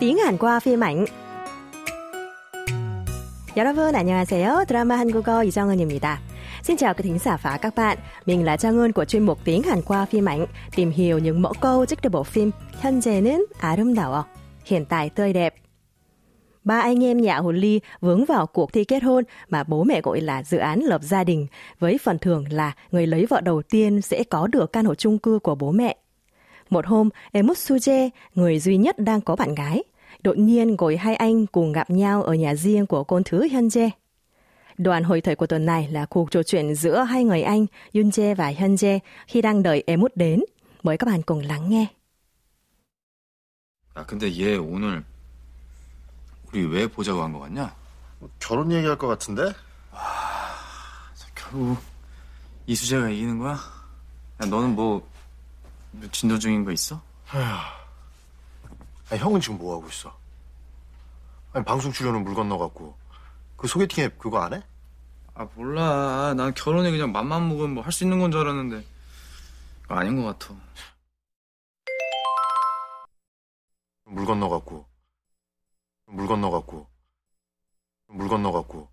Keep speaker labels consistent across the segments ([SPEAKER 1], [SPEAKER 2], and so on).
[SPEAKER 1] tiếng Hàn qua phim ảnh. 여러분 안녕하세요. 드라마 한국어 이정은입니다. Xin chào quý thính giả và các bạn. Mình là Trang Ơn của chuyên mục tiếng Hàn qua phim ảnh, tìm hiểu những mẫu câu trích từ bộ phim 현재는 아름다워, hiện tại tươi đẹp. Ba anh em nhà Hồ Ly vướng vào cuộc thi kết hôn mà bố mẹ gọi là dự án lập gia đình, với phần thưởng là người lấy vợ đầu tiên sẽ có được căn hộ chung cư của bố mẹ. Một hôm, Emut Suje, người duy nhất đang có bạn gái, đột nhiên gọi hai anh cùng gặp nhau ở nhà riêng của con thứ Hyunjae. Đoạn hội thời của tuần này là cuộc trò chuyện giữa hai người anh Yunjae và Hyunjae khi đang đợi Emut đến. Mời các bạn cùng lắng nghe.
[SPEAKER 2] 야, 근데 얘 오늘 우리 왜 보자고 한 거 같냐?
[SPEAKER 3] 결혼 얘기할 것 같은데?
[SPEAKER 2] 결국 이수재가 이기는 거야? 야, 너는 뭐 진도 중인 거 있어?
[SPEAKER 3] 아니, 형은 지금 뭐 하고 있어? 아니 방송 출연은 물 건너갔고 그 소개팅 앱 그거 안 해?
[SPEAKER 2] 아 몰라. 난 결혼에 그냥 맘만 먹으면 뭐 할 수 있는 건 줄 알았는데 아닌 것 같아.
[SPEAKER 3] 물 건너갔고 물 건너갔고 물 건너갔고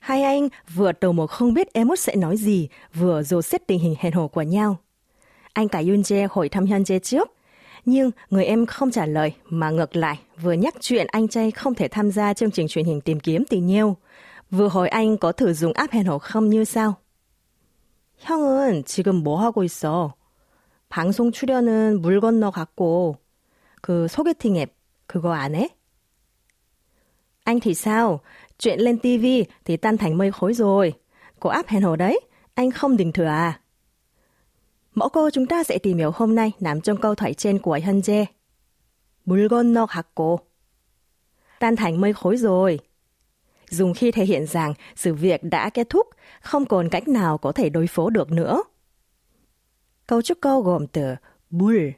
[SPEAKER 1] Hai anh vừa đầu một không biết Emut sẽ nói gì, vừa dồ xét tình hình hẹn hò của nhau. Anh cả Yunjae hỏi thăm Hyunjae trước, nhưng người em không trả lời mà ngược lại vừa nhắc chuyện anh trai không thể tham gia chương trình truyền hình tìm kiếm tình yêu, vừa hỏi anh có thử dùng app hẹn hò không như sau. 형은 지금 뭐 하고 있어? 방송 출연은 물 건너 갔고 그 소개팅 앱 그거 안 해? Anh thì sao? Chuyện lên TV thì tan thành mây khói rồi. Có app hẹn hò đấy, anh không định thừa à? Mẫu câu chúng ta sẽ tìm hiểu hôm nay nằm trong câu thoại trên của 현재. 물 건너 갔고. Tan thành mây khói rồi. Dùng khi thể hiện rằng sự việc đã kết thúc, không còn cách nào có thể đối phó được nữa. Câu trúc câu gồm từ 물,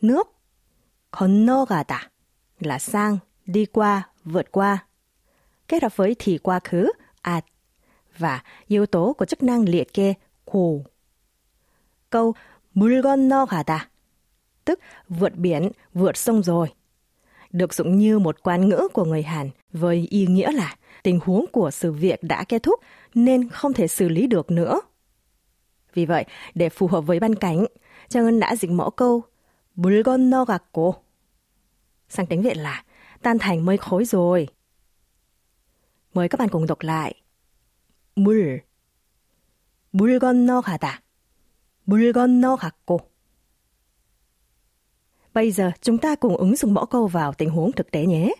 [SPEAKER 1] nước, 건너가다 là sang, đi qua, vượt qua. Kết hợp với thì quá khứ, at và yếu tố của chức năng liệt kê 고. Câu 물 건너가다 tức vượt biển, vượt sông rồi. Được dụng như một quan ngữ của người Hàn với ý nghĩa là tình huống của sự việc đã kết thúc nên không thể xử lý được nữa. Vì vậy, để phù hợp với văn cảnh, Trang Ân đã dịch mẫu câu 물 건너갔고 sang tiếng Việt là tan thành mây khói rồi. Mời các bạn cùng đọc lại. 물, 물 건너가다, 물 건너갔고. Bây giờ chúng ta cùng ứng dụng mẫu câu vào tình huống thực tế nhé.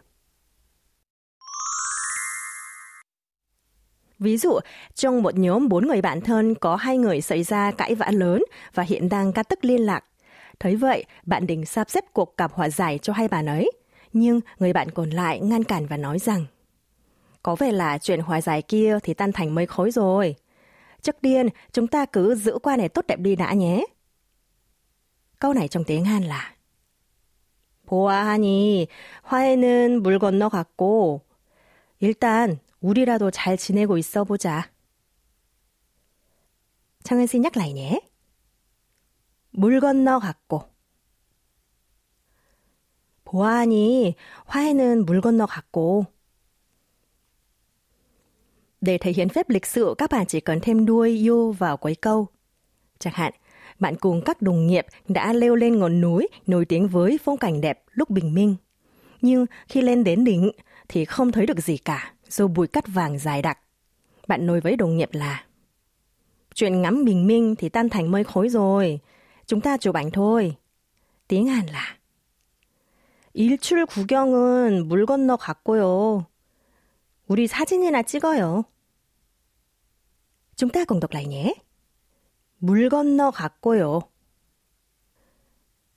[SPEAKER 1] Ví dụ, trong một nhóm bốn người bạn thân có hai người xảy ra cãi vã lớn và hiện đang cắt tức liên lạc. Thấy vậy, bạn định sắp xếp cuộc gặp hòa giải cho hai bạn ấy. Nhưng người bạn còn lại ngăn cản và nói rằng Có vẻ là chuyện hòa giải kia thì tan thành mây khói rồi. Trước tiên, chúng ta cứ giữ quan hệ tốt đẹp đi đã nhé. Câu này trong tiếng Hàn là 보아하니 화해는 물 건너갔고 일단 우리라도 잘 지내고 있어 보자. 창은 xin nhắc lại nhé. 물 건너갔고 보아하니 화해는 물 건너갔고 Để thể hiện phép lịch sự, các bạn chỉ cần thêm đuôi you vào cuối câu. Chẳng hạn, bạn cùng các đồng nghiệp đã leo lên ngọn núi nổi tiếng với phong cảnh đẹp lúc bình minh. Nhưng khi lên đến đỉnh thì không thấy được gì cả do bụi cát vàng dài đặc. Bạn nói với đồng nghiệp là Chuyện ngắm bình minh thì tan thành mây khói rồi. Chúng ta chụp ảnh thôi. Tiếng Hàn là 일출 구경은 물 건너 갔고요. 우리 사진이나 찍어요. Đọc lại nhé. 물 건너 갔고요.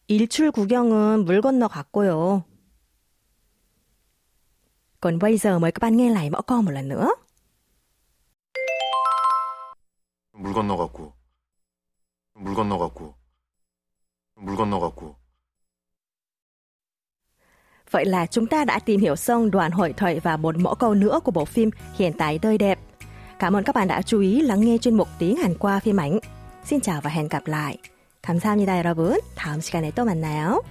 [SPEAKER 1] 일출 구경은 물 건너 갔고요. Còn bây giờ mời các bạn nghe lại mẫu câu một lần nữa.
[SPEAKER 3] 물 건너갔고 물 건너갔고 물 건너갔고
[SPEAKER 1] Vậy là chúng ta đã tìm hiểu xong đoạn hội thoại và một mẫu câu nữa của bộ phim Hiện tại tươi đẹp. Cảm ơn các bạn đã chú ý lắng nghe chuyên mục tiếng Hàn qua phim ảnh. Xin chào và hẹn gặp lại. 감사합니다, 여러분. 다음 시간에 또 만나요.